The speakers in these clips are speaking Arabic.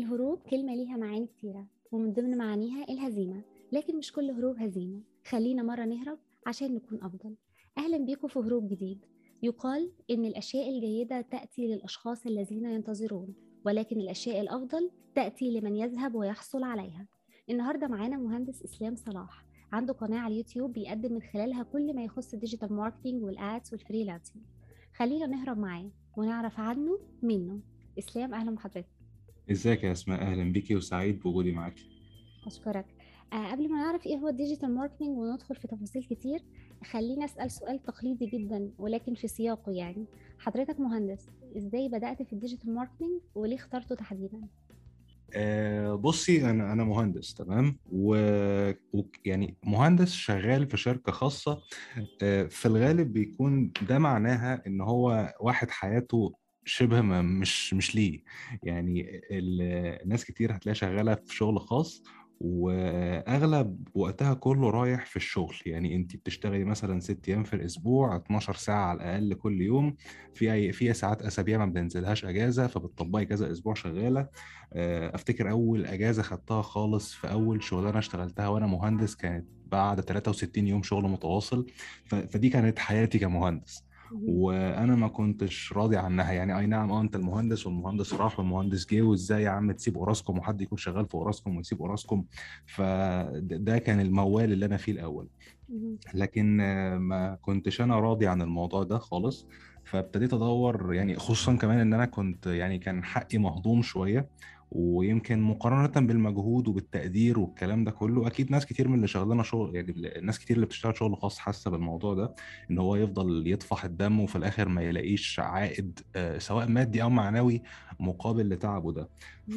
الهروب كلمة ليها معاني كتيرة ومن ضمن معانيها الهزيمة. لكن مش كل هروب هزيمة. خلينا مرة نهرب عشان نكون أفضل. أهلا بيكم في هروب جديد. يقال إن الأشياء الجيدة تأتي للأشخاص الذين ينتظرون ولكن الأشياء الأفضل تأتي لمن يذهب ويحصل عليها. النهاردة معانا مهندس إسلام صلاح. عنده قناة على اليوتيوب بيقدم من خلالها كل ما يخص ال digital marketing وال ads وال freelancing خلينا نهرب معاه ونعرف عنه منه. إسلام أهلا بحضرتك. ازيك يا أسماء؟ أهلا بيكي وسعيد بوجودي معاكي أشكرك. آه قبل ما نعرف إيه هو ال digital marketing وندخل في تفاصيل كتير خلينا أسأل سؤال تقليدي جدا ولكن في سياقه يعني. حضرتك مهندس إزاي بدأت في ال digital marketing وليه اخترته تحديدا؟ آه بصي أنا أنا مهندس تمام؟ و... و... يعني مهندس شغال في شركة خاصة آه في الغالب بيكون ده معناها إن هو واحد حياته شبه ما مش مش ليه. يعني الناس كتير هتلاقيها شغالة في شغل خاص وأغلب وقتها كله رايح في الشغل. يعني انت بتشتغلي مثلا ست أيام في الأسبوع 12 ساعة على الأقل كل يوم. في أي في ساعات أسابيع ما بننزلهاش أجازة فبتطبقي كذا أسبوع شغالة. أفتكر أول أجازة خدتها خالص في أول شغلانة اشتغلتها وأنا مهندس كانت بعد 63 يوم شغل متواصل. فدي كانت حياتي كمهندس. وأنا ما كنتش راضي عنها. يعني اي نعم آه انت المهندس والمهندس راح والمهندس جه وازاي يا عم تسيب اوراسكوم وحد يكون شغال في اوراسكوم ويسيب اوراسكوم فده كان الموال اللي أنا فيه الأول. لكن ما كنتش أنا راضي عن الموضوع ده خالص. فابتديت ادور يعني خصوصا كمان ان أنا كنت يعني كان حقي مهضوم شوية. ويمكن مقارنة بالمجهود وبالتقدير والكلام ده كله أكيد ناس كتير من اللي شغالنا شغل يعني ناس كتير اللي بتشتغل شغل خاص حاسة بالموضوع ده إن هو يفضل يطفح الدم وفي الآخر ما يلاقيش عائد سواء مادي أو معنوي مقابل لتعبه ده.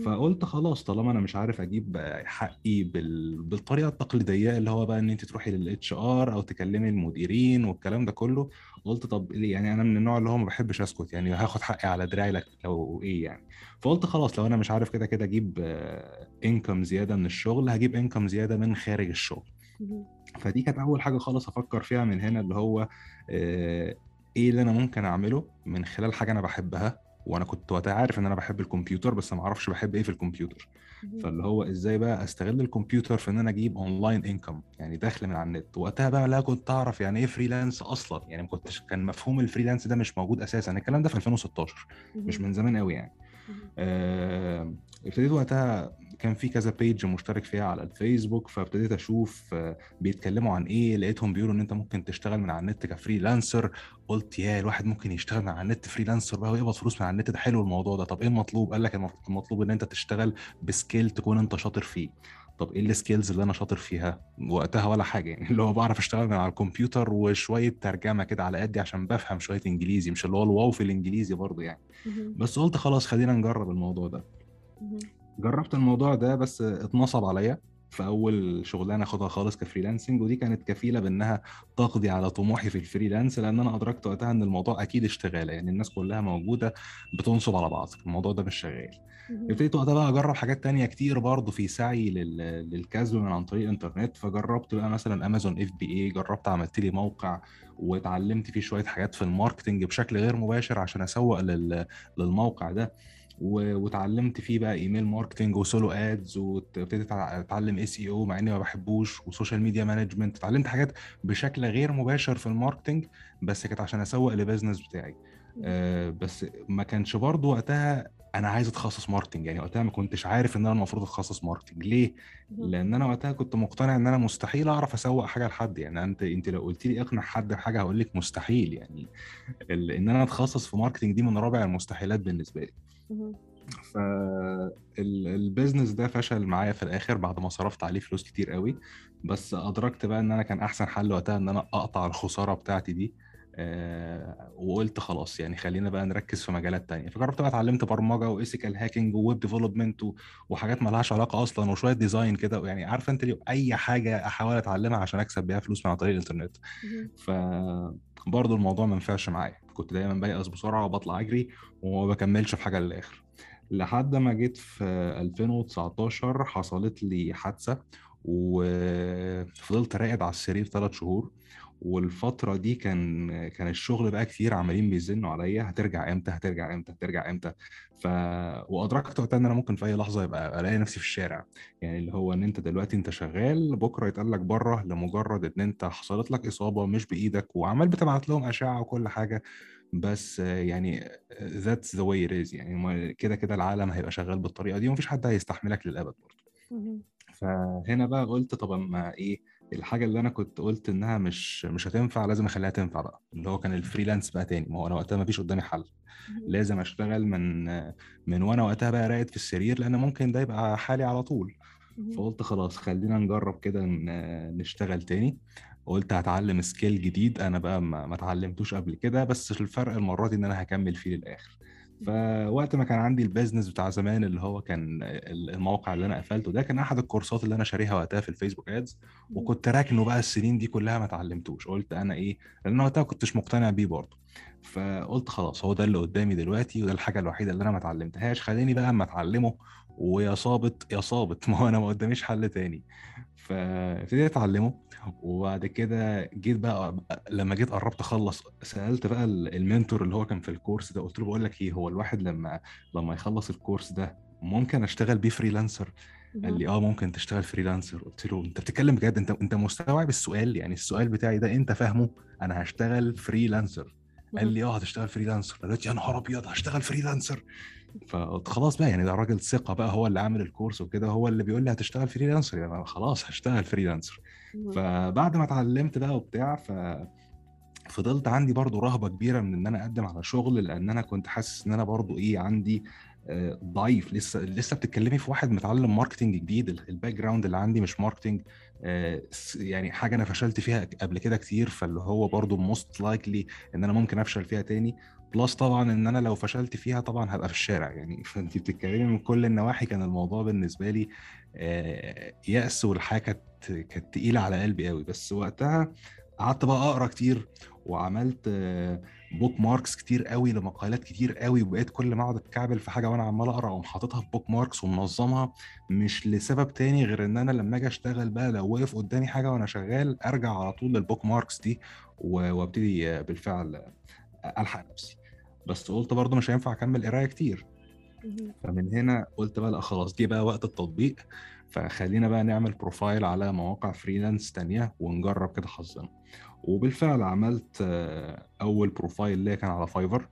فقلت خلاص طالما أنا مش عارف أجيب حقي بال... بالطريقة التقليدية اللي هو بقى إن أنت تروحي للاتش ار أو تكلمي المديرين والكلام ده كله قلت طب يعني أنا من النوع اللي هو ما بحبش أسكت يعني هاخد حقي على دراعي لك لو إيه يعني. فقلت خلاص لو أنا مش عارف كده كده أجيب انكم زيادة من الشغل هجيب انكم زيادة من خارج الشغل. فدي كانت أول حاجة خالص أفكر فيها من هنا اللي هو إيه اللي أنا ممكن أعمله من خلال حاجة أنا بحبها؟ وأنا كنت وقتها عارف إن أنا بحب الكمبيوتر بس ما أعرفش بحب إيه في الكمبيوتر. فاللي هو إزاي بقى أستغل الكمبيوتر في إن أنا أجيب online income يعني دخل من على النت. وقتها بقى لا كنت أعرف يعني إيه freelance أصلا. يعني ما كنتش كان مفهوم ال freelance ده مش موجود أساسا. الكلام ده في 2016 مش من زمان قوي يعني. آه ابتديت وقتها كان في كذا page مشترك فيها على الفيسبوك فابتديت أشوف بيتكلموا عن إيه. لقيتهم بيقولوا إن أنت ممكن تشتغل من على النت ك freelancer قلت يا الواحد ممكن يشتغل من على النت freelancer بقى ويقبض فلوس من على النت. ده حلو الموضوع ده. طب إيه المطلوب؟ قال لك المطلوب إن أنت تشتغل ب skill تكون أنت شاطر فيه. طب إيه ال skills اللي أنا شاطر فيها؟ وقتها ولا حاجة. يعني اللي هو بعرف أشتغل من على الكمبيوتر وشوية ترجمة كده على قدي عشان بفهم شوية إنجليزي. مش اللي هو ال wow في الإنجليزي برضه يعني. بس قلت خلاص خلينا نجرب الموضوع ده. جربت الموضوع ده بس اتنصب عليا في أول شغلانة أخدها خالص ك freelancing ودي كانت كفيلة بإنها تقضي على طموحي في ال freelance لأن أنا أدركت وقتها إن الموضوع أكيد اشتغاله يعني الناس كلها موجودة بتنصب على بعض الموضوع ده مش شغال. ابتديت وقتها بقى أجرب حاجات تانية كتير برضه في سعي لل... للكسب من عن طريق الإنترنت فجربت بقى مثلا Amazon FBA جربت عملت لي موقع واتعلمت فيه شوية حاجات في ال marketing بشكل غير مباشر عشان أسوق لل... للموقع ده. واتعلمت فيه بقى email marketing و solo ads وابتديت أتعلم SEO مع إني ما بحبوش و social media management اتعلمت حاجات بشكل غير مباشر في ال marketing بس كانت عشان أسوق ل business بتاعي. أه بس ما كانش برضو وقتها أنا عايز أتخصص marketing يعني وقتها ما كنتش عارف إن أنا المفروض أتخصص marketing ليه؟ لأن أنا وقتها كنت مقتنع إن أنا مستحيل أعرف أسوق حاجة لحد. يعني أنت أنت لو قلت لي اقنع حد بحاجة هقول لك مستحيل. يعني إن أنا أتخصص في marketing دي من رابع المستحيلات بالنسبة لي. فال business ده فشل معايا في الآخر بعد ما صرفت عليه فلوس كتير قوي. بس أدركت بقى إن أنا كان أحسن حل وقتها إن أنا أقطع الخسارة بتاعتي دي. وقلت خلاص يعني خلينا بقى نركز في مجالات تانية. فجربت بقى اتعلمت برمجة و ethical hacking و web development وحاجات ما لهاش علاقة أصلا وشوية design كده يعني عارفة أنت أي حاجة أحاول أتعلمها عشان أكسب بيها فلوس من عن طريق الإنترنت. ف برضه الموضوع ما نفعش معايا. كنت دايما بيأس بسرعة وبطلع أجري وما بكملش في حاجة للآخر. لحد ما جيت في 2019 حصلت لي حادثة وفضلت راقد على السرير ثلاث شهور. والفترة دي كان كان الشغل بقى كتير عمالين بيزنوا عليا هترجع إمتى؟ هترجع إمتى؟ هترجع إمتى؟ ف وأدركت وقتها إن أنا ممكن في أي لحظة يبقى ألاقي نفسي في الشارع. يعني اللي هو إن أنت دلوقتي أنت شغال بكرة يتقال لك بره لمجرد إن أنت حصلت لك إصابة مش بإيدك وعمال بتبعت لهم أشعة وكل حاجة بس يعني that's the way it is. يعني كده كده العالم هيبقى شغال بالطريقة دي ومفيش حد هيستحملك للأبد برضه. فهنا بقى قلت طب أما إيه الحاجة اللي أنا كنت قلت إنها مش مش هتنفع لازم أخليها تنفع بقى. اللي هو كان الفريلانس بقى تاني. ما هو أنا وقتها ما فيش قدامي حل. لازم أشتغل من من وأنا وقتها بقى راقد في السرير لأن ممكن ده يبقى حالي على طول. فقلت خلاص خلينا نجرب كده نشتغل تاني. قلت هتعلم skill جديد. أنا بقى ما اتعلمتوش قبل كده. بس الفرق المرة دي إن أنا هكمل فيه للآخر. فوقت ما كان عندي ال business بتاع زمان اللي هو كان الموقع اللي أنا قفلته ده كان أحد الكورسات اللي أنا شاريها وقتها في ال Facebook ads وكنت راكنه بقى السنين دي كلها ما اتعلمتوش. قلت أنا إيه لأن وقتها ما كنتش مقتنع بيه برضه. فقلت خلاص هو ده اللي قدامي دلوقتي وده الحاجة الوحيدة اللي أنا ما اتعلمتهاش. خليني بقى أما أتعلمه ويا صابت يا صابت. ما هو أنا ما قداميش حل تاني. فابتديت اتعلمه. وبعد كده جيت بقى لما جيت قربت اخلص سألت بقى ال- ال mentor اللي هو كان في الكورس ده قلت له بقول لك إيه هو الواحد لما لما يخلص الكورس ده ممكن اشتغل بيه freelancer قال لي آه ممكن تشتغل freelancer قلت له انت بتتكلم بجد؟ انت انت مستوعب السؤال؟ يعني السؤال بتاعي ده انت فاهمه؟ أنا هشتغل freelancer قال لي آه هتشتغل freelancer قلت يا نهار أبيض هشتغل freelancer فقلت خلاص بقى يعني ده راجل ثقة بقى هو اللي عامل الكورس وكده هو اللي بيقول لي هتشتغل freelancer يعني أنا خلاص هشتغل freelancer. فبعد ما اتعلمت بقى وبتاع ف فضلت عندي برضو رهبة كبيرة من إن أنا أقدم على شغل لأن أنا كنت حاسس إن أنا برضو إيه عندي آه، ضعيف. لسه لسه بتتكلمي في واحد متعلم marketing جديد ال- ال background اللي عندي مش marketing يعني حاجة أنا فشلت فيها قبل كده كتير فاللي هو برضو most likely إن أنا ممكن أفشل فيها تاني. plus طبعا إن أنا لو فشلت فيها طبعا هبقى في الشارع. يعني فانت بتتكلمي من كل النواحي كان الموضوع بالنسبة لي آه، يأس والحياة كانت كانت تقيلة على قلبي قوي بس وقتها قعدت بقى أقرأ كتير وعملت bookmarks كتير قوي لمقالات كتير قوي وبقيت كل ما أقعد أتكعبل في حاجة وأنا عمال أقرأ أقوم حاططها في bookmarks ومنظمها مش لسبب تاني غير إن أنا لما أجي أشتغل بقى لو وقف قدامي حاجة وأنا شغال أرجع على طول لل bookmarks دي وأبتدي بالفعل ألحق نفسي. بس قلت برضه مش هينفع أكمل قراية كتير. فمن هنا قلت بقى لأ خلاص جه بقى وقت التطبيق. فخلينا بقى نعمل profile على مواقع freelance تانية ونجرب كده حظنا. وبالفعل عملت آه، أول profile ليا كان على Fiverr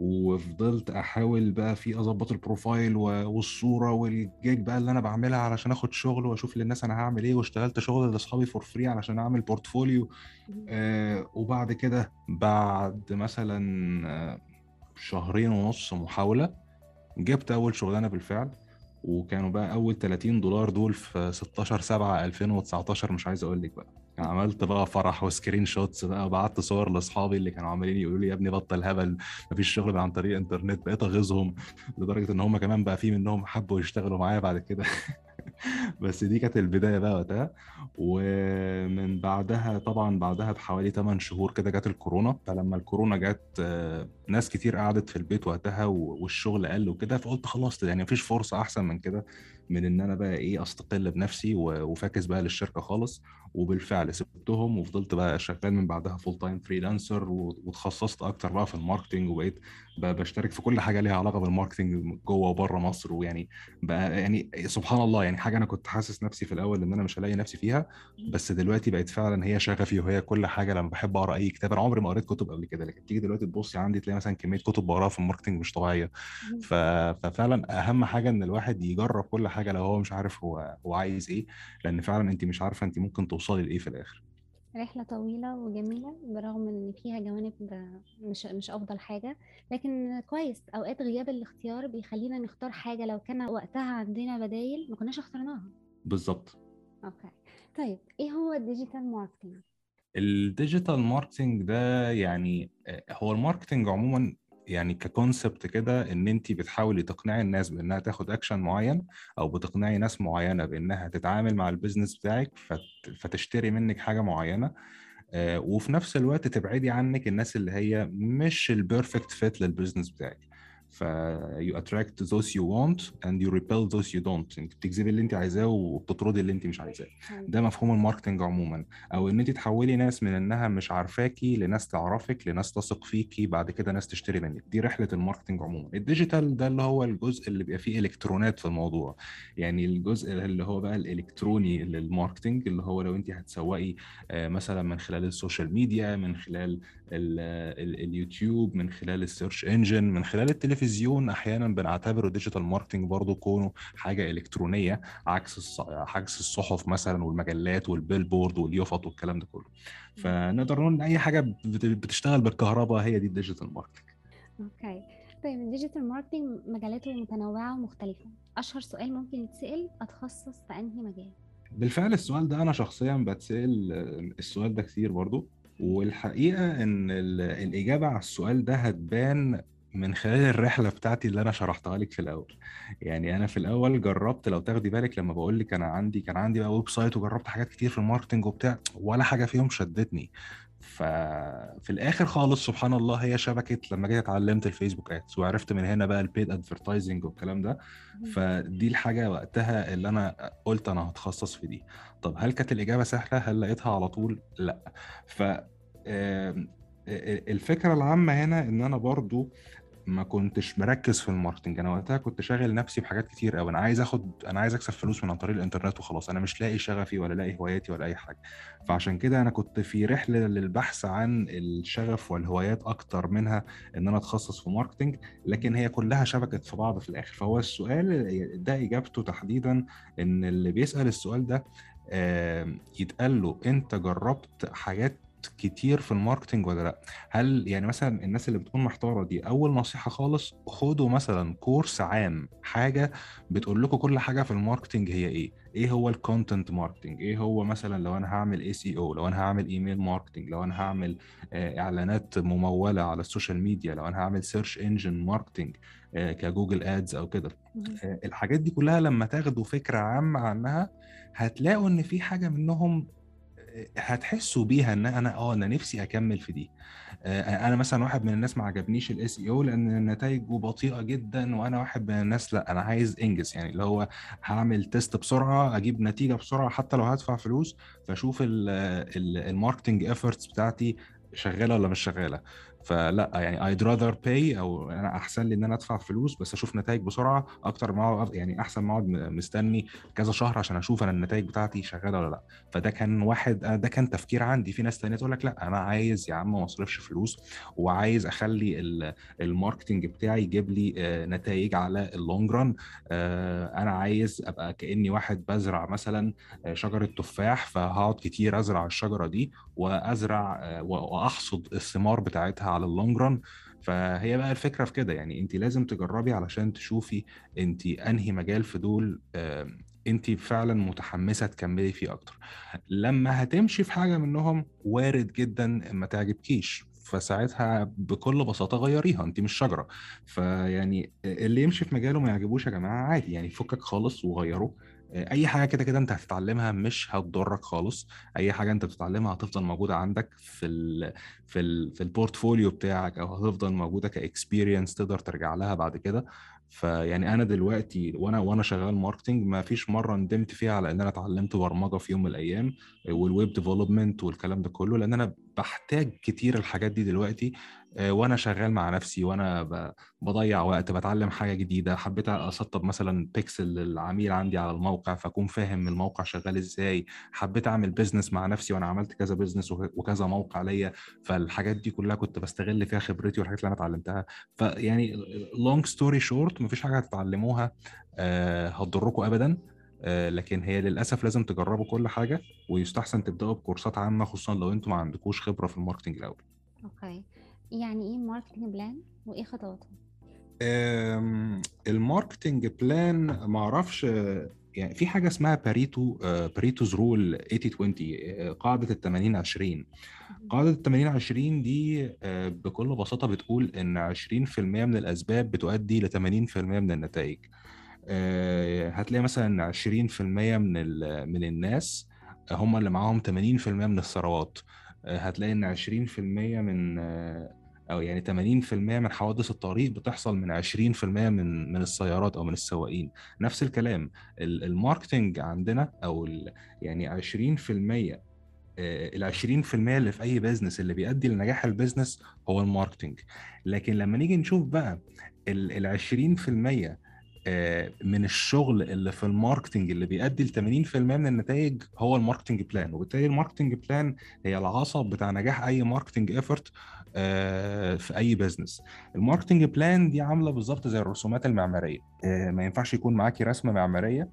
وفضلت أحاول بقى في أظبط ال profile والصورة والجيج بقى اللي أنا بعملها علشان آخد شغل وأشوف للناس أنا هعمل إيه واشتغلت شغل لأصحابي for free علشان أعمل portfolio. آه وبعد كده بعد مثلا آه، شهرين ونص محاولة جبت أول شغلانة بالفعل. وكانوا بقى أول 30 دولار دول في 16 7 2019 مش عايز أقول لك بقى. عملت بقى فرح و screenshots بقى وبعت صور لأصحابي اللي كانوا عمالين يقولوا لي يا ابني بطل هبل مفيش شغل عن طريق انترنت بقيت أغيظهم لدرجة إن هم كمان بقى في منهم حبوا يشتغلوا معايا بعد كده. بس دي كانت البداية بقى وقتها. ومن بعدها طبعا بعدها بحوالي 8 شهور كده جت الكورونا. فلما الكورونا جت آه، ناس كتير قعدت في البيت وقتها والشغل قل وكده فقلت خلاص يعني مفيش فرصة أحسن من كده من إن أنا بقى إيه أستقل بنفسي وفاكس بقى للشركة خالص. وبالفعل سبتهم وفضلت بقى شغال من بعدها full time freelancer وتخصصت أكتر بقى في ال marketing وبقيت بشترك في كل حاجة ليها علاقة بال marketing جوه وبره مصر ويعني بقى يعني سبحان الله يعني حاجة أنا كنت حاسس نفسي في الأول إن أنا مش هلاقي نفسي فيها بس دلوقتي بقت فعلا هي شغفي وهي كل حاجة لما بحب أقرأ أي كتاب. أنا عمري ما قريت كتب قبل كده لكن تيجي دلوقتي تبصي عندي تلاقي مثلا كمية كتب بقراها في ال marketing مش طبيعية. ف... ففعلا أهم حاجة إن الواحد يجرب كل حاجة لو هو مش عارف هو هو عايز إيه لأن فعلا انت مش عارفة انت ممكن توصلي لإيه في الآخر. رحلة طويلة وجميلة برغم إن فيها جوانب مش مش أفضل حاجة. لكن كويس أوقات غياب الاختيار بيخلينا نختار حاجة لو كان وقتها عندنا بدايل ما كناش اخترناها. بالظبط okay. طيب إيه هو ال digital marketing؟ ال digital marketing ده يعني آه، هو ال marketing عموما يعني ك concept كده إن انت بتحاولي تقنعي الناس بإنها تاخد اكشن معين أو بتقنعي ناس معينة بإنها تتعامل مع ال business بتاعك فت... فتشتري منك حاجة معينة آه، وفي نفس الوقت تبعدي عنك الناس اللي هي مش ال perfect fit لل business بتاعك. ف you attract those you want and you repel those you don't. انت بتجذبي اللي انت عايزاه وبتطردي اللي انت مش عايزاه. ده مفهوم ال marketing عموما. أو إن أنت تحولي ناس من إنها مش عارفاكي لناس تعرفك لناس تثق فيكي بعد كده ناس تشتري منك. دي رحلة ال marketing عموما. ال digital ده اللي هو الجزء اللي بيبقى فيه إلكترونات في الموضوع. يعني الجزء اللي هو بقى الإلكتروني لل marketing اللي هو لو أنت هتسوقي آه، مثلا من خلال ال social media من خلال ال ال اليوتيوب من خلال ال search engine من خلال التلفزيون أحيانا بنعتبره digital marketing برضه كونه حاجة إلكترونية عكس عكس الصحف مثلا والمجلات وال billboard واليفط والكلام ده كله. فنقدر نقول إن أي حاجة بت- بتشتغل بالكهرباء هي دي ال digital marketing okay. طيب ال digital marketing مجالاته متنوعة ومختلفة. أشهر سؤال ممكن يتسأل أتخصص في أنهي مجال؟ بالفعل السؤال ده أنا شخصيا بتسأل السؤال ده كتير برضو والحقيقة إن ال- الإجابة على السؤال ده هتبان من خلال الرحلة بتاعتي اللي أنا شرحتها لك في الأول. يعني أنا في الأول جربت لو تاخدي بالك لما بقول لك أنا عندي كان عندي بقى website وجربت حاجات كتير في ال marketing وبتاع ولا حاجة فيهم شدتني. ففي الآخر خالص سبحان الله هي شبكة لما جيت اتعلمت ال Facebook ads وعرفت من هنا بقى ال paid advertising والكلام ده. فدي الحاجة وقتها اللي أنا قلت أنا هتخصص في دي. طب هل كانت الإجابة سهلة؟ هل لقيتها على طول؟ لأ. ف آم، الفكرة العامة هنا إن أنا برضو ما كنتش مركز في ال marketing أنا وقتها كنت شاغل نفسي بحاجات كتير قوي أنا عايز آخد أنا عايز أكسب فلوس من عن طريق الإنترنت وخلاص. أنا مش لاقي شغفي ولا لاقي هواياتي ولا أي حاجة. فعشان كده أنا كنت في رحلة للبحث عن الشغف والهوايات أكتر منها إن أنا أتخصص في marketing لكن هي كلها شبكت في بعض في الآخر. فهو السؤال ده إجابته تحديدا إن اللي بيسأل السؤال ده يتقال له أنت جربت حاجات كتير في ال marketing ولا لأ؟ هل يعني مثلا الناس اللي بتكون محتارة دي أول نصيحة خالص خدوا مثلا كورس عام حاجة بتقول لكم كل حاجة في ال marketing هي إيه؟ إيه هو ال content marketing إيه هو مثلا لو أنا هعمل SEO لو أنا هعمل email marketing لو أنا هعمل آه، إعلانات ممولة على السوشيال ميديا لو أنا هعمل search engine marketing ك Google Ads أو كده. آه، الحاجات دي كلها لما تاخدوا فكرة عامة عنها هتلاقوا إن في حاجة منهم هتحسوا بيها إن أنا آه أنا نفسي أكمل في دي. آه، أنا مثلا واحد من الناس ما عجبنيش ال SEO لأن نتائجه بطيئة جدا وأنا واحد من الناس لأ أنا عايز إنجز. يعني اللي هو هعمل test بسرعة أجيب نتيجة بسرعة حتى لو هدفع فلوس فأشوف ال marketing efforts بتاعتي شغالة ولا مش شغالة. فلا يعني I'd rather pay أو أنا أحسن لي إن أنا أدفع فلوس بس أشوف نتائج بسرعة أكتر ما أقعد- يعني أحسن ما أقعد مستني كذا شهر عشان أشوف أنا النتائج بتاعتي شغالة ولا لأ. فده كان واحد آه، ده كان تفكير عندي. في ناس تانية تقول لك لأ أنا عايز يا عم ما أصرفش فلوس وعايز أخلي ال- ال marketing بتاعي يجيب لي آه، نتائج على ال long run أنا عايز أبقى كأني واحد بزرع مثلا آه، شجرة تفاح فهقعد كتير أزرع الشجرة دي وأزرع آه، وأحصد الثمار بتاعتها على اللونج ران فهي بقى الفكرة في كده يعني انت لازم تجربي علشان تشوفي انت أنهي مجال في دول انت فعلا متحمسة تكملي فيه أكتر. لما هتمشي في حاجة منهم وارد جدا ما تعجبكيش فساعتها بكل بساطة غيريها انت مش شجرة. فيعني اللي يمشي في مجاله ما يعجبوش يا جماعة عادي يعني فكك خالص وغيره أي حاجة كده كده أنت هتتعلمها مش هتضرك خالص. أي حاجة أنت بتتعلمها هتفضل موجودة عندك في ال في ال في ال portfolio بتاعك أو هتفضل موجودة ك experience تقدر ترجع لها بعد كده. فيعني أنا دلوقتي وأنا وأنا شغال marketing ما فيش مرة ندمت فيها على إن أنا اتعلمت برمجة في يوم من الأيام وال web development والكلام ده كله لأن أنا بحتاج كتير الحاجات دي دلوقتي وأنا شغال مع نفسي وأنا بضيع وقت بتعلم حاجة جديدة حبيت أسطب مثلا بيكسل للعميل عندي على الموقع فأكون فاهم الموقع شغال إزاي. حبيت أعمل business مع نفسي وأنا عملت كذا business وكذا موقع ليا. فالحاجات دي كلها كنت بستغل فيها خبرتي والحاجات اللي أنا اتعلمتها. فيعني long story short مفيش حاجة هتتعلموها آه، هتضركم ابدا. آه، لكن هي للأسف لازم تجربوا كل حاجة ويستحسن تبدأوا بكورسات عامة خصوصا لو أنتم ما عندكوش خبرة في ال marketing الأول. Okay. يعني إيه marketing plan وإيه خطواته أم، ال marketing plan ما أعرفش أه، يعني في حاجة اسمها Pareto Pareto's rule 80 20 أه، قاعدة ال 80 20 قاعدة ال 80 20 دي أه، بكل بساطة بتقول إن 20% من الأسباب بتؤدي ل 80% من النتائج. أه، هتلاقي مثلا 20% من من الناس هم اللي معاهم 80% من الثروات. هتلاقي إن 20% من أو يعني 80% من حوادث الطريق بتحصل من 20% من من السيارات أو من السواقين. نفس الكلام ال- ال marketing عندنا أو يعني 20% ال 20% اللي في أي business اللي بيؤدي لنجاح ال business هو ال marketing لكن لما نيجي نشوف بقى ال 20% آه، من الشغل اللي في ال marketing اللي بيؤدي ل 80% من النتائج هو ال marketing plan. وبالتالي ال marketing plan هي العصب بتاع نجاح أي marketing effort في أي business ال marketing plan دي عاملة بالظبط زي الرسومات المعمارية. آه، ما ينفعش يكون معاكي رسمة معمارية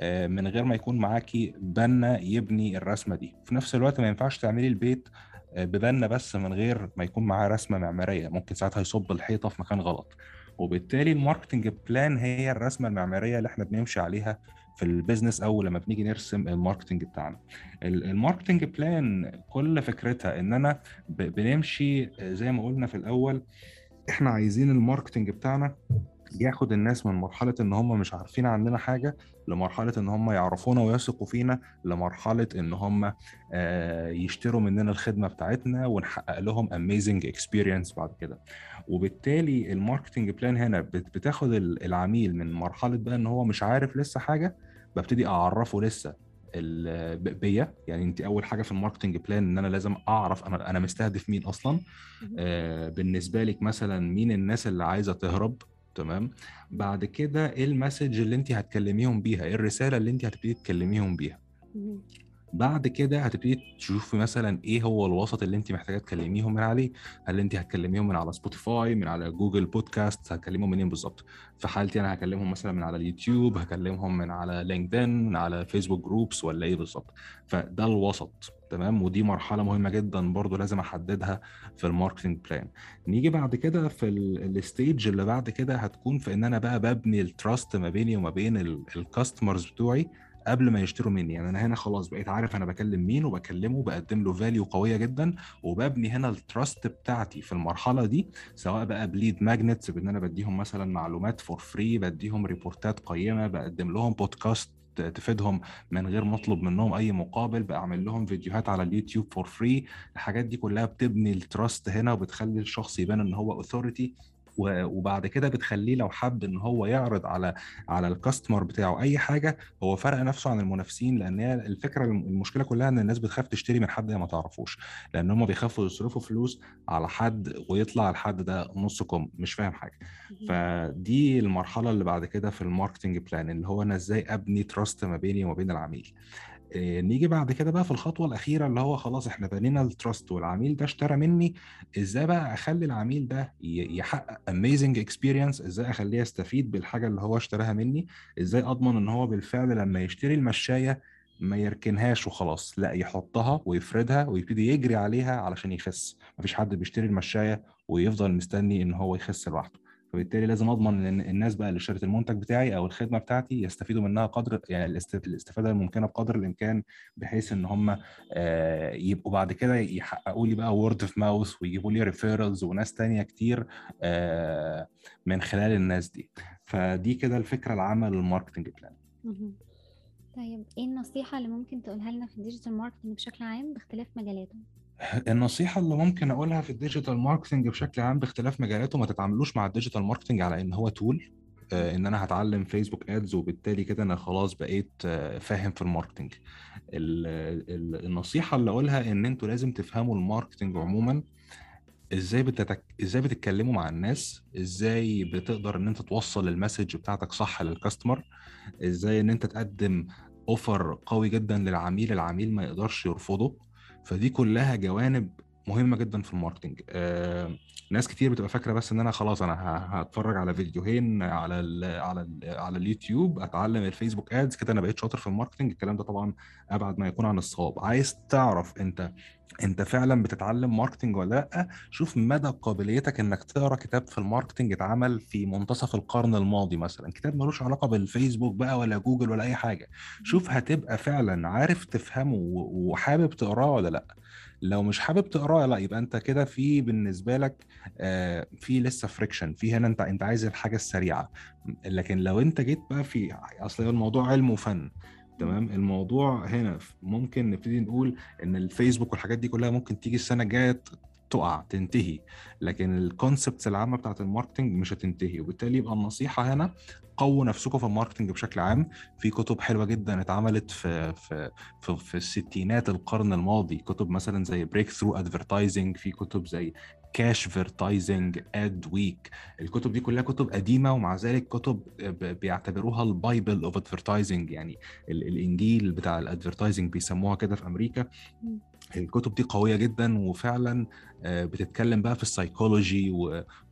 آه، من غير ما يكون معاكي بنا يبني الرسمة دي. في نفس الوقت ما ينفعش تعملي البيت آه، ببنا بس من غير ما يكون معاه رسمة معمارية. ممكن ساعتها يصب الحيطة في مكان غلط. وبالتالي ال marketing plan هي الرسمة المعمارية اللي إحنا بنمشي عليها في ال business أو لما بنيجي نرسم ال marketing بتاعنا. ال- ال marketing plan كل فكرتها إن أنا بنمشي آه، زي ما قلنا في الأول إحنا عايزين ال marketing بتاعنا ياخد الناس من مرحلة إن هم مش عارفين عننا حاجة لمرحلة إن هم يعرفونا ويثقوا فينا لمرحلة إن هم آه، يشتروا مننا الخدمة بتاعتنا ونحقق لهم amazing experience بعد كده. وبالتالي ال marketing plan هنا بت- بتاخد ال- العميل من مرحلة بقى إن هو مش عارف لسه حاجة ببتدي أعرفه لسه بيا. يعني انت أول حاجة في ال marketing plan إن أنا لازم أعرف أنا أنا مستهدف مين أصلا. آه، بالنسبة لك مثلا مين الناس اللي عايزة تهرب تمام؟ بعد كده إيه ال message اللي انت هتكلميهم بيها؟ إيه الرسالة اللي انت هتبتدي تكلميهم بيها. بعد كده هتبتدي تشوفي مثلا إيه هو الوسط اللي انت محتاجة تكلميهم من عليه. هل انت هتكلميهم من على Spotify من على Google Podcast هتكلمهم منين بالظبط؟ في حالتي أنا هكلمهم مثلا من على اليوتيوب هكلمهم من على LinkedIn من على Facebook groups ولا إيه بالظبط. فده الوسط تمام؟ ودي مرحلة مهمة جدا برضو لازم أحددها في ال marketing plan نيجي بعد كده في ال stage اللي بعد كده هتكون في إن أنا بقى ببني ال trust ما بيني وما بين ال customers بتوعي. قبل ما يشتروا مني. يعني أنا هنا خلاص بقيت عارف أنا بكلم مين وبكلمه بقدم له value قوية جدا وببني هنا ال trust بتاعتي في المرحلة دي سواء بقى ب lead magnets بإن أنا بديهم مثلا معلومات for free بديهم ريبورتات قيمة بقدم لهم بودكاست تفيدهم من غير ما اطلب منهم أي مقابل بعمل لهم فيديوهات على ال YouTube for free الحاجات دي كلها بتبني ال trust هنا وبتخلي الشخص يبان إن هو authority وبعد كده بتخليه لو حب إن هو يعرض على على ال customer بتاعه أي حاجة هو فرق نفسه عن المنافسين لأن هي الفكرة المشكلة كلها إن الناس بتخاف تشتري من حد هي ما تعرفوش لأن هم بيخافوا يصرفوا فلوس على حد ويطلع الحد ده نص كم مش فاهم حاجة. فدي المرحلة اللي بعد كده في ال marketing plan اللي هو أنا إزاي أبني trust ما بيني وما بين العميل نيجي بعد كده بقى في الخطوة الأخيرة اللي هو خلاص إحنا بنينا ال trust والعميل ده اشترى مني إزاي بقى أخلي العميل ده يحقق amazing experience إزاي أخليه يستفيد بالحاجة اللي هو اشتراها مني؟ إزاي أضمن إن هو بالفعل لما يشتري المشاية ما يركنهاش وخلاص لأ يحطها ويفردها ويبتدي يجري عليها علشان يخس. مفيش حد بيشتري المشاية ويفضل مستني إن هو يخس لوحده. فبالتالي لازم أضمن إن الناس بقى اللي اشترت المنتج بتاعي أو الخدمة بتاعتي يستفيدوا منها قدر يعني الاست- الاستفادة الممكنة بقدر الإمكان بحيث إن هم آه، يبقوا بعد كده يحققوا لي بقى word of mouth ويجيبوا لي referrals وناس تانية كتير آه، من خلال الناس دي فدي كده الفكرة العامة لل marketing plan. طيب إيه النصيحة اللي ممكن تقولها لنا في ال digital marketing بشكل عام باختلاف مجالاته؟ النصيحة اللي ممكن أقولها في ال digital marketing بشكل عام باختلاف مجالاته ما تتعاملوش مع ال digital marketing على إن هو tool إن أنا هتعلم Facebook ads وبالتالي كده أنا خلاص بقيت آه، فاهم في ال marketing ال- ال- النصيحة اللي أقولها إن أنتوا لازم تفهموا ال marketing عموما إزاي بتتك... إزاي بتتكلموا مع الناس إزاي بتقدر إن أنت توصل ال message بتاعتك صح لل customer إزاي إن أنت تقدم offer قوي جدا للعميل العميل ما يقدرش يرفضه. فدي كلها جوانب مهمة جدا في ال marketing آه، ناس كتير بتبقى فاكرة بس إن أنا خلاص أنا هتفرج على فيديوهين على ال على ال على اليوتيوب أتعلم ال Facebook ads كده أنا بقيت شاطر في ال marketing الكلام ده طبعا أبعد ما يكون عن الصواب. عايز تعرف أنت أنت فعلا بتتعلم marketing ولا لأ؟ شوف مدى قابليتك إنك تقرأ كتاب في ال marketing اتعمل في منتصف القرن الماضي مثلا. كتاب ملوش علاقة بالفيسبوك بقى ولا جوجل ولا أي حاجة. شوف هتبقى فعلا عارف تفهمه وحابب تقراه ولا لأ. لو مش حابب تقراه لا يبقى أنت كده في بالنسبة لك آه، في لسه friction في هنا أنت أنت عايز الحاجة السريعة. لكن لو أنت جيت بقى في أصل الموضوع علم وفن تمام؟ الموضوع هنا ممكن نبتدي نقول إن الفيسبوك والحاجات دي كلها ممكن تيجي السنة الجاية تقع تنتهي. لكن ال concepts العامة بتاعت ال marketing مش هتنتهي. وبالتالي يبقى النصيحة هنا قووا نفسكم في ال marketing بشكل عام. في كتب حلوة جدا اتعملت في في في, في الستينات القرن الماضي. كتب مثلا زي Breakthrough Advertising في كتب زي Cashvertising اد ويك الكتب دي كلها كتب قديمة ومع ذلك كتب بيعتبروها ال bible of advertising يعني الإنجيل بتاع ال advertising بيسموها كده في أمريكا. الكتب دي قوية جدا وفعلا بتتكلم بقى في السايكولوجي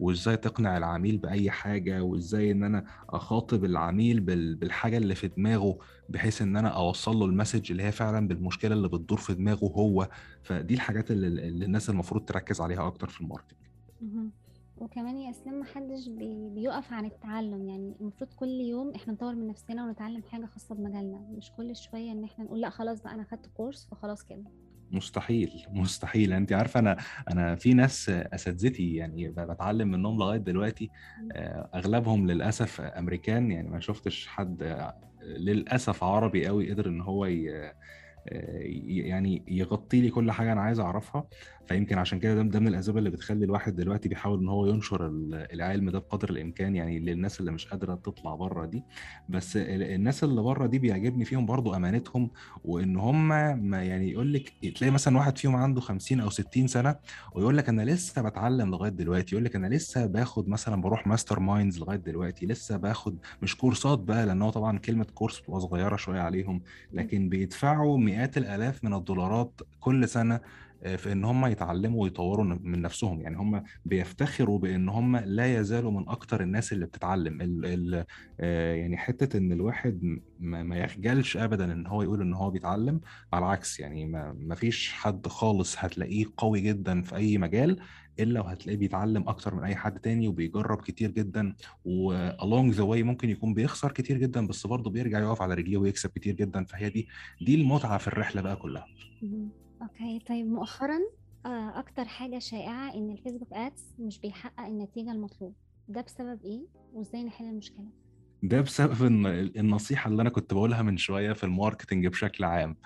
وإزاي تقنع العميل بأي حاجة وإزاي إن أنا أخاطب العميل بالحاجة اللي في دماغه بحيث إن أنا أوصل له ال message اللي هي فعلا بالمشكلة اللي بتدور في دماغه هو. فدي الحاجات اللي, الناس المفروض تركز عليها أكتر في ال marketing وكمان يا اسلام محدش بي... بيقف عن التعلم. يعني المفروض كل يوم إحنا نطور من نفسنا ونتعلم حاجة خاصة بمجالنا. مش كل شوية إن إحنا نقول لأ خلاص بقى أنا خدت كورس فخلاص كده. مستحيل مستحيل. انت عارفة أنا أنا في ناس أساتذتي يعني بتعلم منهم لغاية دلوقتي أغلبهم للأسف أمريكان. يعني ما شفتش حد للأسف عربي قوي قدر إن هو يعني يغطي لي كل حاجة أنا عايز أعرفها. فيمكن عشان كده ده من الأسباب اللي بتخلي الواحد دلوقتي بيحاول إن هو ينشر العلم ده بقدر الإمكان يعني للناس اللي مش قادرة تطلع بره دي. بس الناس اللي بره دي بيعجبني فيهم برضو أمانتهم وإن هم ما يعني يقول لك تلاقي مثلا واحد فيهم عنده 50 أو 60 سنة ويقول لك أنا لسه بتعلم لغاية دلوقتي. يقول لك أنا لسه باخد مثلا بروح masterminds لغاية دلوقتي. لسه باخد مش كورسات بقى لأن هو طبعا كلمة كورس بتبقى صغيرة شوية عليهم. لكن بيدفعوا مئات الآلاف من الدولارات كل سنة في إن هم يتعلموا ويطوروا من نفسهم. يعني هم بيفتخروا بإن هم لا يزالوا من أكتر الناس اللي بتتعلم. ال ال يعني حتة إن الواحد ما يخجلش ابدا إن هو يقول إن هو بيتعلم على العكس. يعني ما فيش حد خالص هتلاقيه قوي جدا في أي مجال إلا وهتلاقيه بيتعلم أكتر من أي حد تاني وبيجرب كتير جدا. و along the way ممكن يكون بيخسر كتير جدا بس برضه بيرجع يقف على رجليه ويكسب كتير جدا. فهي دي دي المتعة في الرحلة بقى كلها. Okay طيب مؤخرا أكتر حاجة شائعة إن ال Facebook ads مش بيحقق النتيجة المطلوب ده بسبب إيه؟ وإزاي نحل المشكلة؟ ده بسبب النصيحة اللي أنا كنت بقولها من شوية في ال marketing بشكل عام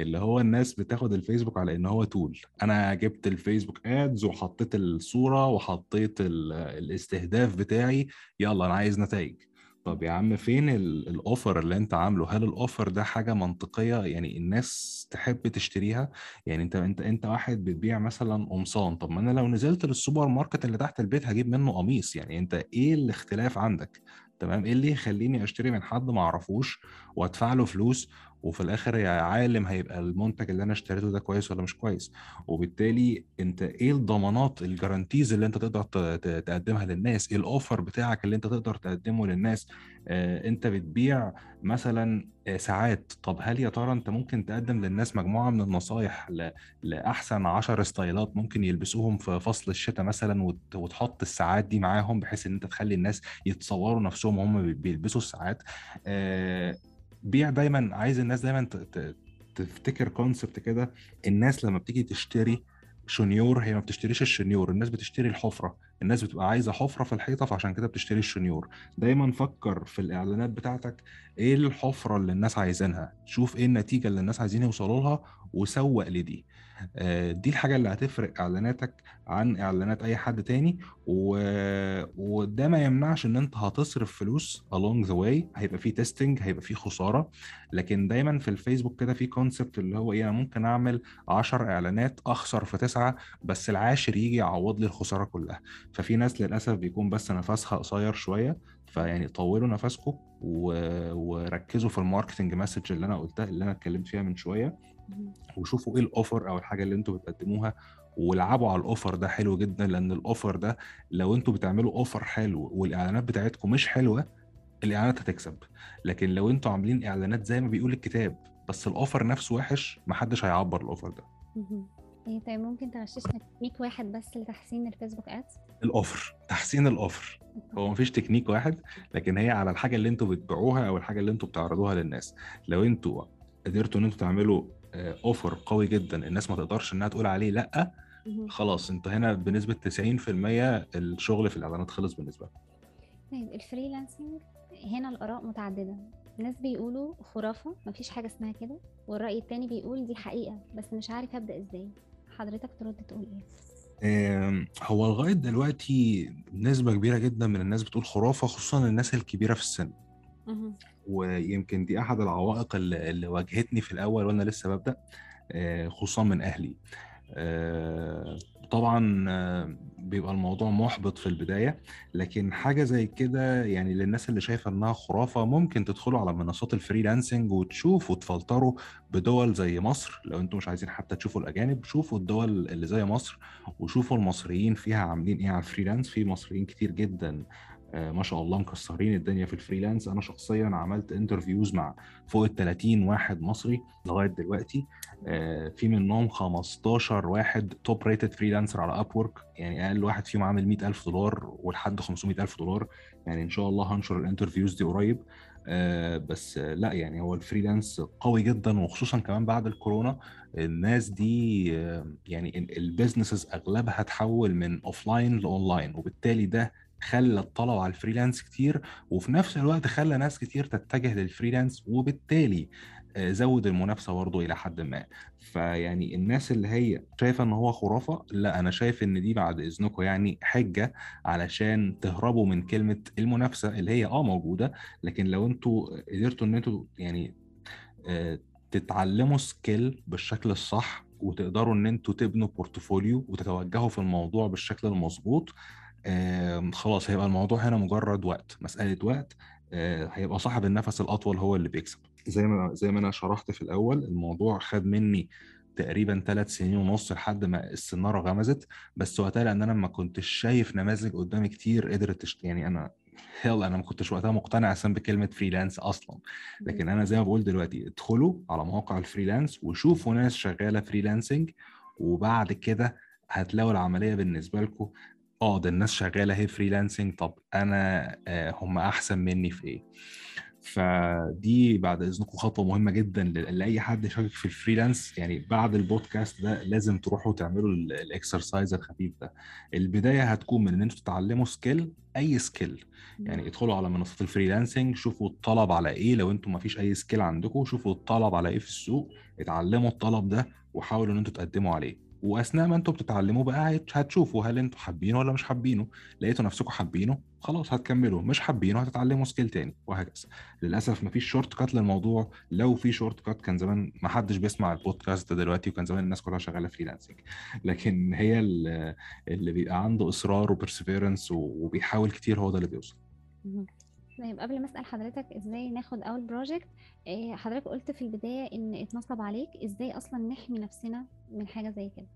اللي هو الناس بتاخد الفيسبوك على إن هو tool أنا جبت ال Facebook ads وحطيت الصورة وحطيت الاستهداف بتاعي يلا أنا عايز نتائج. طب يا عم فين ال offer اللي انت عامله؟ هل ال offer ده حاجة منطقية؟ يعني الناس تحب تشتريها؟ يعني انت انت انت واحد بتبيع مثلا قمصان طب ما أنا لو نزلت للسوبر ماركت اللي تحت البيت هجيب منه قميص. يعني انت إيه الاختلاف عندك؟ تمام؟ إيه اللي يخليني اشتري من حد ما اعرفوش وادفع له فلوس وفي الآخر يا عالم هيبقى المنتج اللي أنا اشتريته ده كويس ولا مش كويس. وبالتالي أنت إيه الضمانات ال guarantees اللي أنت تقدر تقدمها للناس؟ إيه ال offer بتاعك اللي أنت تقدر تقدمه للناس؟ آه أنت بتبيع مثلا ساعات. طب هل يا ترى أنت ممكن تقدم للناس مجموعة من النصايح ل... لأحسن 10 ستايلات ممكن يلبسوهم في فصل الشتاء مثلا وت... وتحط الساعات دي معاهم بحيث إن أنت تخلي الناس يتصوروا نفسهم وهم بيلبسوا الساعات؟ آه بيع دايما عايز الناس دايما تفتكر concept كده. الناس لما بتيجي تشتري شنيور هي ما بتشتريش الشنيور الناس بتشتري الحفرة. الناس بتبقى عايزة حفرة في الحيطة فعشان كده بتشتري الشنيور. دايما فكر في الإعلانات بتاعتك إيه الحفرة اللي الناس عايزينها؟ شوف إيه النتيجة اللي الناس عايزين يوصلوا لها وسوق لدي. دي الحاجة اللي هتفرق إعلاناتك عن إعلانات أي حد تاني و... وده ما يمنعش إن أنت هتصرف فلوس along the way هيبقى فيه testing هيبقى فيه خسارة. لكن دايما في الفيسبوك كده في concept اللي هو إيه أنا ممكن أعمل 10 إعلانات أخسر في تسعة بس العاشر يجي يعوض لي الخسارة كلها. ففي ناس للأسف بيكون بس نفسها قصير شوية فيعني طولوا نفسكم و... وركزوا في ال marketing message اللي أنا قلتها اللي أنا اتكلمت فيها من شوية. وشوفوا إيه ال offer أو الحاجة اللي أنتوا بتقدموها والعبوا على ال offer ده حلو جدا لأن ال offer ده لو أنتوا بتعملوا offer حلو والإعلانات بتاعتكم مش حلوة الإعلانات هتكسب. لكن لو أنتوا عاملين إعلانات زي ما بيقول الكتاب بس ال offer نفسه وحش محدش هيعبر ال offer ده. إيه طيب ممكن تغششنا تكنيك واحد بس لتحسين ال Facebook ads ال offer تحسين ال offer هو مفيش تكنيك واحد لكن هي على الحاجة اللي أنتوا بتبيعوها أو الحاجة اللي أنتوا بتعرضوها للناس. لو أنتوا قدرتوا إن أنتوا تعملوا offer قوي جدا. الناس ما تقدرش إنها تقول عليه لأ. خلاص أنت هنا بنسبة 90% الشغل في الإعلانات خلص بالنسبة لك. طيب ال freelancing هنا الآراء متعددة. ناس بيقولوا خرافة مفيش حاجة اسمها كده. والرأي التاني بيقول دي حقيقة بس مش عارف أبدأ إزاي. حضرتك ترد تقول إيه؟ هو لغاية دلوقتي نسبة كبيرة جدا من الناس بتقول خرافة خصوصا الناس الكبيرة في السن. ويمكن دي أحد العوائق اللي, واجهتني في الأول وأنا لسه ببدأ آه، خصوصا من أهلي. آه، طبعا آه، بيبقى الموضوع محبط في البداية لكن حاجة زي كده يعني للناس اللي شايفة إنها خرافة ممكن تدخلوا على منصات ال freelancing وتشوفوا وتفلتروا بدول زي مصر. لو أنتم مش عايزين حتى تشوفوا الأجانب شوفوا الدول اللي زي مصر وشوفوا المصريين فيها عاملين إيه على ال freelance. في مصريين كتير جدا ما شاء الله مكسرين الدنيا في ال freelance. أنا شخصيا عملت interviews مع فوق ال 30 واحد مصري لغاية دلوقتي. آه، في منهم 15 واحد top rated freelancer على Upwork يعني أقل واحد فيهم عامل 100000 دولار ولحد 500000 دولار. يعني إن شاء الله هنشر ال interviews دي قريب. آه، بس آه، لا يعني هو ال freelance قوي جدا وخصوصا كمان بعد الكورونا. الناس دي آه، يعني ال businesses أغلبها تحول من offline ل online وبالتالي ده خلى الطلب على ال freelance كتير وفي نفس الوقت خلى ناس كتير تتجه لل freelance وبالتالي آه، زود المنافسة برضه إلى حد ما. فيعني الناس اللي هي شايفة إن هو خرافة لا أنا شايف إن دي بعد إذنكم يعني حجة علشان تهربوا من كلمة المنافسة اللي هي آه موجودة. لكن لو أنتوا قدرتوا إن أنتوا يعني آه، تتعلموا skill بالشكل الصح وتقدروا إن أنتوا تبنوا portfolio وتتوجهوا في الموضوع بالشكل المظبوط خلاص هيبقى الموضوع هنا مجرد وقت مسألة وقت آه، هيبقى صاحب النفس الأطول هو اللي بيكسب. زي ما زي ما أنا شرحت في الأول الموضوع خد مني تقريبا ثلاث سنين ونص لحد ما السنارة غمزت بس وقتها لأن أنا ما كنتش شايف نماذج قدامي كتير قدرت تشت... يعني أنا هيل أنا ما كنتش وقتها مقتنع أصلا بكلمة freelance أصلا. لكن أنا زي ما بقول دلوقتي ادخلوا على مواقع ال freelance وشوفوا ناس شغالة freelancing وبعد كده هتلاقوا العملية بالنسبة لكم آه ده الناس شغالة هي freelancing طب أنا آه هم أحسن مني في إيه؟ فدي بعد إذنكم خطوة مهمة جدا لأي حد شاكك في ال freelance يعني بعد البودكاست ده لازم تروحوا تعملوا ال- ال exercise الخفيف ده. البداية هتكون من إن أنتوا تتعلموا skill أي skill يعني ادخلوا على منصات ال freelancing شوفوا الطلب على إيه. لو أنتم ما فيش أي skill عندكم شوفوا الطلب على إيه في السوق. اتعلموا الطلب ده وحاولوا إن أنتم تقدموا عليه. وأثناء ما أنتم بتتعلموا بقى هت- هتشوفوا هل أنتم حابينه ولا مش حابينه. لقيتوا نفسكم حابينه خلاص هتكملوا مش حابينه هتتعلموا skill تاني وهكذا. للأسف مفيش shortcut للموضوع. لو في shortcut كان زمان ما حدش بيسمع البودكاست ده دلوقتي وكان زمان الناس كلها شغالة freelancing لكن هي ال- اللي بيبقى عنده إصرار و perseverance وبيحاول كتير هو ده اللي بيوصل. طيب قبل ما أسأل حضرتك إزاي ناخد أول project إيه حضرتك قلت في البداية إن اتنصب عليك إزاي أصلا نحمي نفسنا من حاجة زي كده؟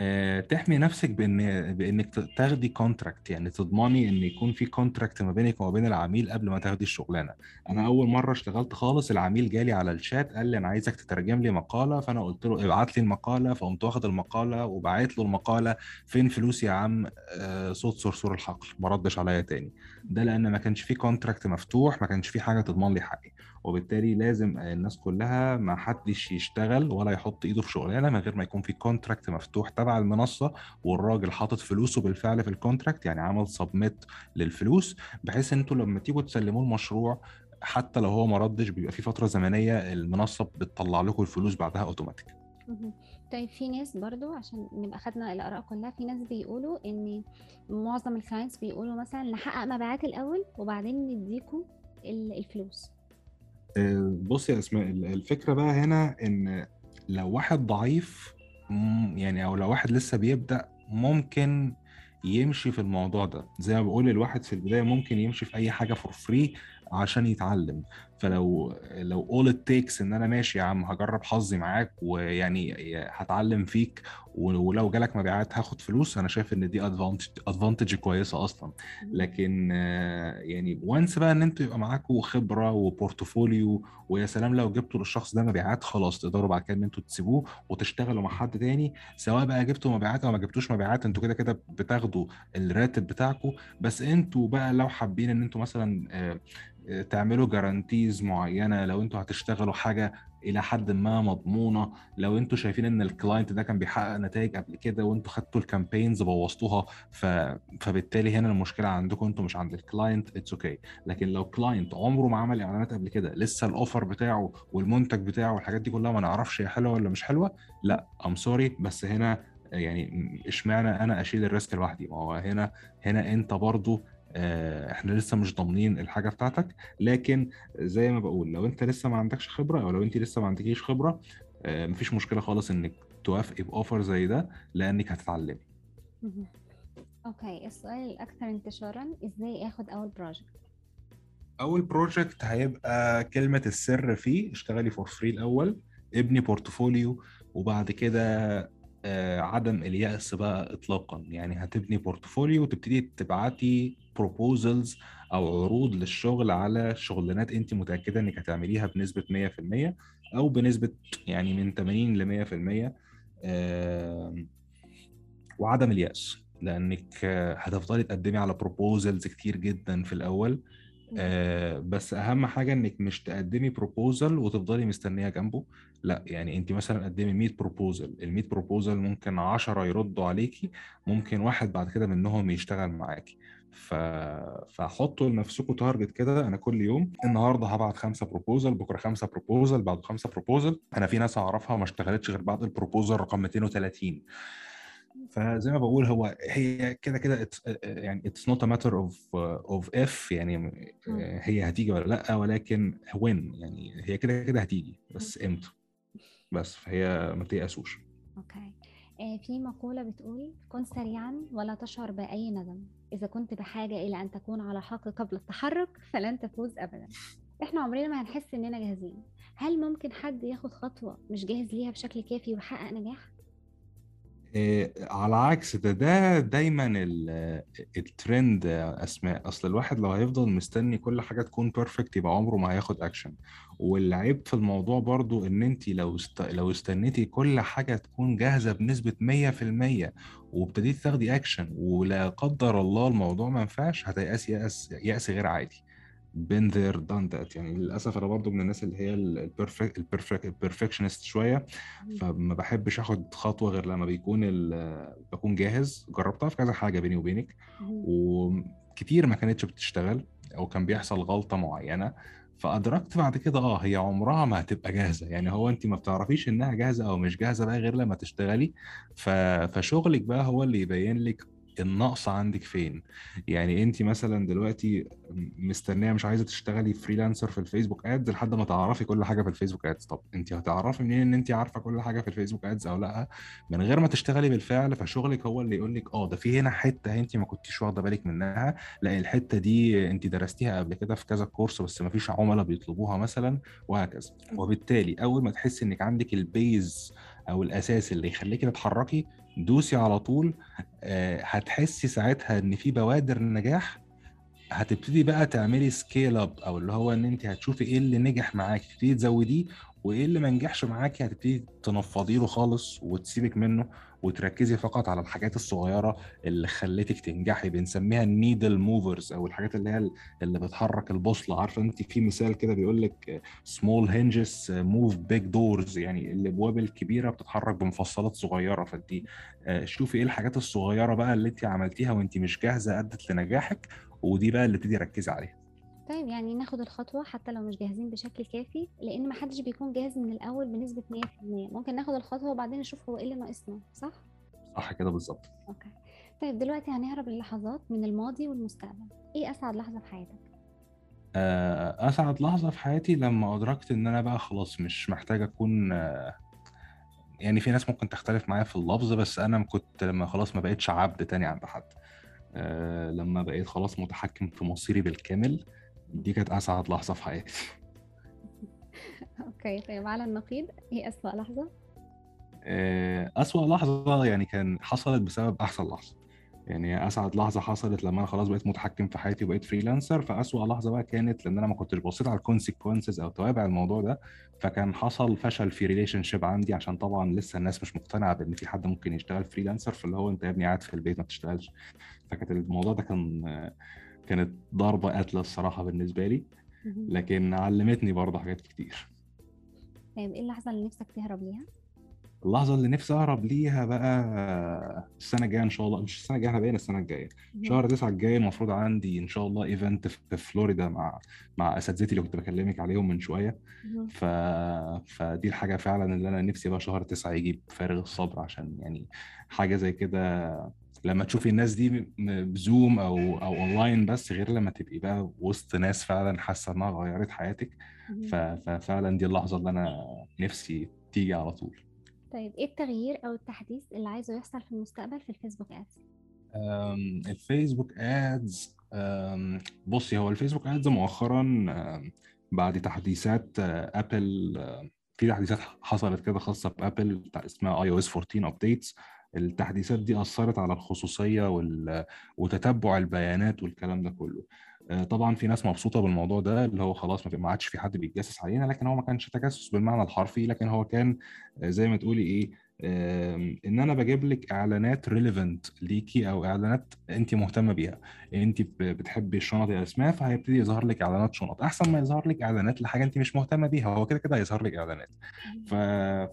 آه، تحمي نفسك بإن بإنك تاخدي contract يعني تضمني إن يكون في contract ما بينك وما بين العميل قبل ما تاخدي الشغلانة. أنا أول مرة اشتغلت خالص العميل جالي على الشات قال لي أنا عايزك تترجم لي مقالة فأنا قلت له ابعت لي المقالة فقمت واخد المقالة وبعت له المقالة فين فلوس يا عم؟ آه، صوت صرصور الحقل ما ردش عليا تاني. ده لأن ما كانش في كونتراكت مفتوح ما كانش في حاجة تضمن لي حقي وبالتالي لازم الناس كلها ما حدش يشتغل ولا يحط إيده في شغلانة من غير ما يكون في contract مفتوح تبع المنصة والراجل حاطط فلوسه بالفعل في ال contract يعني عمل submit للفلوس بحيث إن أنتوا لما تيجوا تسلموا المشروع حتى لو هو ما ردش بيبقى في فترة زمنية المنصة بتطلع لكم الفلوس بعدها اوتوماتيك. طيب في ناس برضو عشان نبقى خدنا الآراء كلها في ناس بيقولوا إن معظم ال clients بيقولوا مثلا نحقق مبيعات الأول وبعدين نديكوا ال- الفلوس. آه، بص يا أسماء ال- الفكرة بقى هنا إن لو واحد ضعيف يعني أو لو واحد لسه بيبدأ ممكن يمشي في الموضوع ده. زي ما بقول الواحد في البداية ممكن يمشي في أي حاجة for free عشان يتعلم. فلو لو all it takes إن أنا ماشي يا عم هجرب حظي معاك ويعني هتعلم فيك ولو جالك مبيعات هاخد فلوس. أنا شايف إن دي advantage advantage كويسة أصلا. لكن يعني once بقى إن أنتوا يبقى معاكم خبرة و portfolio ويا سلام لو جبتوا للشخص ده مبيعات خلاص تقدروا بعد كده إن أنتوا تسيبوه وتشتغلوا مع حد تاني. سواء بقى جبتوا مبيعات أو ما جبتوش مبيعات أنتوا كده كده بتاخدوا الراتب بتاعكم بس أنتوا بقى لو حابين إن أنتوا مثلا آه، آه، guarantees معينة لو أنتوا هتشتغلوا حاجة إلى حد ما مضمونة لو أنتوا شايفين إن ال client ده كان بيحقق نتائج قبل كده وانتوا خدتوا ال campaigns بوظتوها ف... فبالتالي هنا المشكلة عندكم أنتوا مش عند ال client it's okay okay. لكن لو client عمره ما عمل إعلانات قبل كده لسه ال offer بتاعه والمنتج بتاعه والحاجات دي كلها ما نعرفش هي حلوة ولا مش حلوة لا I'm sorry بس هنا يعني اشمعنى أنا أشيل ال risk لوحدي ما هو هنا هنا أنت برضو إحنا لسه مش ضامنين الحاجة بتاعتك لكن زي ما بقول لو أنت لسه ما عندكش خبرة أو لو أنت لسه ما عندكيش خبرة آه، مفيش مشكلة خالص إنك توافقي ب offer زي ده لأنك هتتعلمي. okay السؤال الأكثر انتشارا إزاي آخد أول بروجكت أول بروجكت هيبقى كلمة السر فيه اشتغلي for free الأول ابني portfolio وبعد كده آه، عدم اليأس بقى اطلاقا. يعني هتبني بورتفوليو وتبتدي تبعتي proposals أو عروض للشغل على شغلانات انت متأكدة إنك هتعمليها بنسبة 100% أو بنسبة يعني من 80 ل 100% آم، وعدم اليأس. لأنك آه، هتفضلي تقدمي على proposals كتير جدا في الأول. آه بس أهم حاجة إنك مش تقدمي proposal وتفضلي مستنية جنبه. لأ يعني انت مثلا قدمي 100 proposal ال 100 proposal ممكن 10 يردوا عليكي ممكن واحد بعد كده منهم يشتغل معاكي ف... فحطوا لنفسكم target كده أنا كل يوم النهارده هبعت خمسة proposal بكرة خمسة proposal بعده خمسة proposal أنا في ناس أعرفها ما اشتغلتش غير بعد ال proposal رقم 230 فزي ما بقول هو هي كده كده يعني it's not a matter of of if يعني هي هتيجي ولا لأ ولكن when يعني هي كده كده هتيجي بس إمتى؟ بس فهي ما تيأسوش. okay. آه، في مقولة بتقول كن سريعا ولا تشعر بأي ندم. إذا كنت بحاجة إلى أن تكون على حق قبل التحرك فلن تفوز أبدا. إحنا عمرنا ما هنحس إننا جاهزين. هل ممكن حد ياخد خطوة مش جاهز ليها بشكل كافي ويحقق نجاح؟ إيه، على عكس ده ده دايما ال- الترند أسماء. أصل الواحد لو هيفضل مستني كل حاجة تكون perfect يبقى عمره ما هياخد اكشن والعيب في الموضوع برضو إن أنت لو است... لو استنيتي كل حاجة تكون جاهزة بنسبة 100% وابتديتي تاخدي اكشن ولا قدر الله الموضوع ما ينفعش هتيأسي يأس يأس غير عادي. Been there done that. يعني للأسف أنا برضو من الناس اللي هي ال perfectionist شوية فما بحبش آخد خطوة غير لما بيكون ال- بكون جاهز جربتها في كذا حاجة بيني وبينك. وكتير ما كانتش بتشتغل أو كان بيحصل غلطة معينة فأدركت بعد كده آه هي عمرها ما هتبقى جاهزة. يعني هو انت ما بتعرفيش إنها جاهزة أو مش جاهزة بقى غير لما تشتغلي ف... فشغلك بقى هو اللي يبين لك النقص عندك فين؟ يعني انت مثلا دلوقتي مستنية مش عايزة تشتغلي freelancer في الفيسبوك ads لحد ما تعرفي كل حاجة في الفيسبوك ads طب انت هتعرفي منين إن انت عارفة كل حاجة في الفيسبوك ads أو لأ؟ من غير ما تشتغلي بالفعل فشغلك هو اللي يقول لك آه ده في هنا حتة انت ما كنتيش واخدة بالك منها. لا الحتة دي انت درستيها قبل كده في كذا course بس ما فيش عملاء بيطلبوها مثلا وهكذا. وبالتالي أول ما تحسي إنك عندك ال base أو الأساس اللي يخليكي تتحركي دوسي على طول آه، هتحسي ساعتها إن في بوادر نجاح هتبتدي بقى تعملي scale up أو اللي هو إن انت هتشوفي إيه اللي نجح معاكي تبتدي تزوديه وإيه اللي ما نجحش معاكي هتبتدي تنفضي له خالص وتسيبك منه وتركزي فقط على الحاجات الصغيرة اللي خلتك تنجحي بنسميها ال needle movers أو الحاجات اللي هي اللي بتحرك البوصلة. عارفة انت في مثال كده بيقول لك small hinges move big doors يعني الأبواب الكبيرة بتتحرك بمفصلات صغيرة. فانت آه، شوفي إيه الحاجات الصغيرة بقى اللي انت عملتيها وانت مش جاهزة أدت لنجاحك ودي بقى اللي تبتدي ركزي عليها. طيب يعني ناخد الخطوة حتى لو مش جاهزين بشكل كافي لأن محدش بيكون جاهز من الأول بنسبة 100% ممكن ناخد الخطوة وبعدين نشوف هو إيه اللي ناقصنا صح؟ صح كده بالظبط. okay. طيب دلوقتي هنهرب للحظات من الماضي والمستقبل. إيه أسعد لحظة في حياتك؟ آه، أسعد لحظة في حياتي لما أدركت إن أنا بقى خلاص مش محتاج أكون آه، يعني في ناس ممكن تختلف معايا في اللفظ بس أنا كنت لما خلاص ما بقتش عبد تاني عند حد. لما بقيت خلاص متحكم في مصيري بالكامل دي كانت أسعد لحظة في حياتي okay طيب على النقيض إيه أسوأ لحظة؟ آه، أسوأ لحظة يعني كان حصلت بسبب أحسن لحظة يعني أسعد لحظة حصلت لما أنا خلاص بقيت متحكم في حياتي وبقيت freelancer فأسوأ لحظة بقى كانت لأن أنا ما كنتش بصيت على ال consequences أو توابع الموضوع ده فكان حصل فشل في relationship عندي عشان طبعا لسه الناس مش مقتنعة بإن في حد ممكن يشتغل freelancer فاللي هو أنت يا ابني قاعد في البيت ما بتشتغلش فكانت الموضوع ده كان كانت ضربة قاتلة الصراحة بالنسبة لي. لكن علمتني برضه حاجات كتير طيب إيه اللحظة اللي نفسك تهرب ليها؟ اللحظة اللي نفسي أهرب ليها بقى السنة الجاية إن شاء الله مش السنة الجاية إحنا بقينا السنة الجاية. شهر 9 الجاي المفروض عندي إن شاء الله event في فلوريدا مع مع أساتذتي اللي كنت بكلمك عليهم من شوية. ف... فدي الحاجة فعلا اللي أنا نفسي بقى شهر 9 يجي بفارغ الصبر عشان يعني حاجة زي كده لما تشوفي الناس دي ب Zoom أو أو اونلاين بس غير لما تبقي بقى وسط ناس فعلا حاسة إنها غيرت حياتك. ف... ففعلا دي اللحظة اللي أنا نفسي تيجي على طول. طيب إيه التغيير أو التحديث اللي عايزه يحصل في المستقبل في الفيسبوك أدز؟ الفيسبوك أدز بصي هو الفيسبوك أدز مؤخرا بعد تحديثات أه، أبل في تحديثات حصلت كده خاصة بأبل اسمها iOS 14 updates التحديثات دي أثرت على الخصوصية وال- وتتبع البيانات والكلام ده كله. طبعا في ناس مبسوطة بالموضوع ده اللي هو خلاص ما عادش في حد بيتجسس علينا لكن هو ما كانش تجسس بالمعنى الحرفي لكن هو كان أه، زي ما تقولي إيه إن أنا بجيب لك إعلانات relevant ليكي أو إعلانات انت مهتمة بيها. انت بتحبي الشنط يا اسماء فهيبتدي يظهر لك إعلانات شنط. أحسن ما يظهر لك إعلانات لحاجة انت مش مهتمة بيها هو كده كده هيظهر لك إعلانات. ف...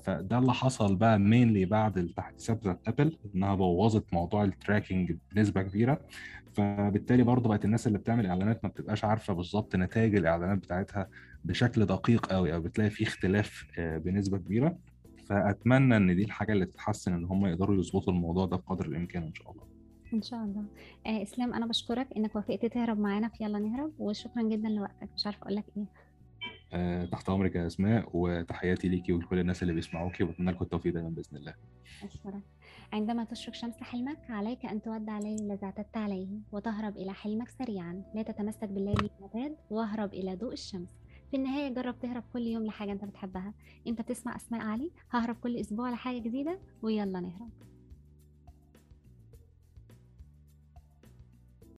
فده اللي حصل بقى mainly بعد التحديثات بتاعت ابل إنها بوظت موضوع ال tracking بنسبة كبيرة. فبالتالي برضه بقت الناس اللي بتعمل إعلانات ما بتبقاش عارفة بالظبط نتائج الإعلانات بتاعتها بشكل دقيق قوي أو بتلاقي فيه اختلاف آه، بنسبة كبيرة. فأتمنى إن دي الحاجة اللي تتحسن إن هم يقدروا يظبطوا الموضوع ده بقدر الإمكان إن شاء الله. إن شاء الله. آه إسلام أنا بشكرك إنك وافقت تهرب معانا. في يلا نهرب وشكرا جدا لوقتك. مش عارفة أقول لك إيه. آه، تحت أمرك يا أسماء وتحياتي ليكي ولكل الناس اللي بيسمعوكي وأتمنى لكم التوفيق دايما بإذن الله. أشكرك. عندما تشرق شمس حلمك عليك أن تودع الليل الذي اعتدت عليه وتهرب إلى حلمك سريعا. لا تتمسك بالليل المعتاد واهرب إلى ضوء الشمس. في النهاية جرب تهرب كل يوم لحاجة أنت بتحبها. أنت بتسمع أسماء علي؟ ههرب كل أسبوع لحاجة جديدة؟ ويلا نهرب.